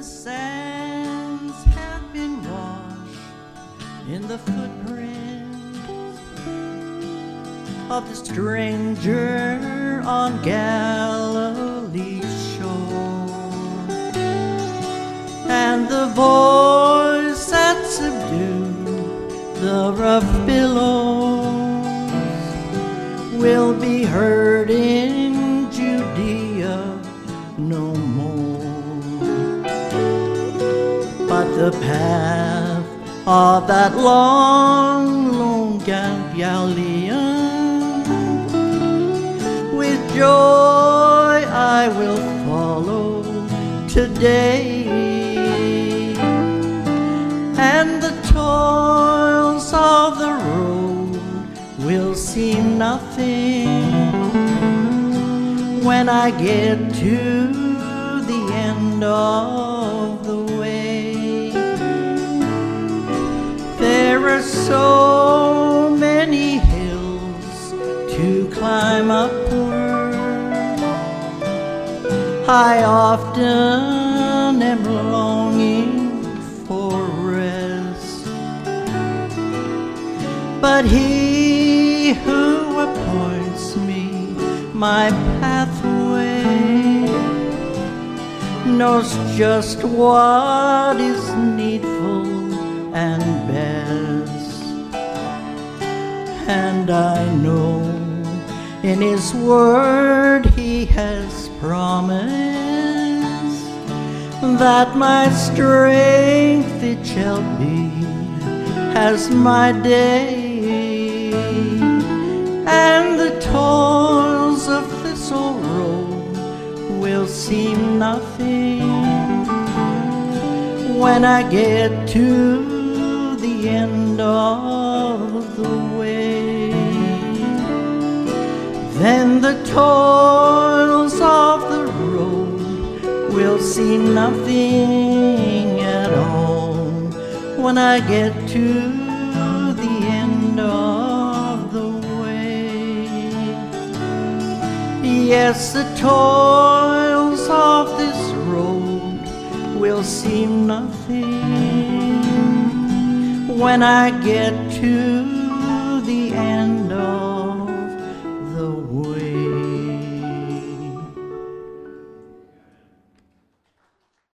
the sands have been washed in the footprints of the stranger on Galilee's shore, and the voice that subdued the rough billows will be heard in Judea no more. But the path of that long, lone Galilean, with joy I will follow today, and the toils of the road will seem nothing when I get to the end of the way. So many hills to climb upward. I often am longing for rest, but He who appoints me my pathway knows just what is needful and best. And I know in His Word He has promised that my strength it shall be as my day, and the toils of this old road will seem nothing when I get to the end of the way. Then the toils of the road will seem nothing at all when I get to the end of the way. Yes, the toils of this road will seem nothing when I get to the end of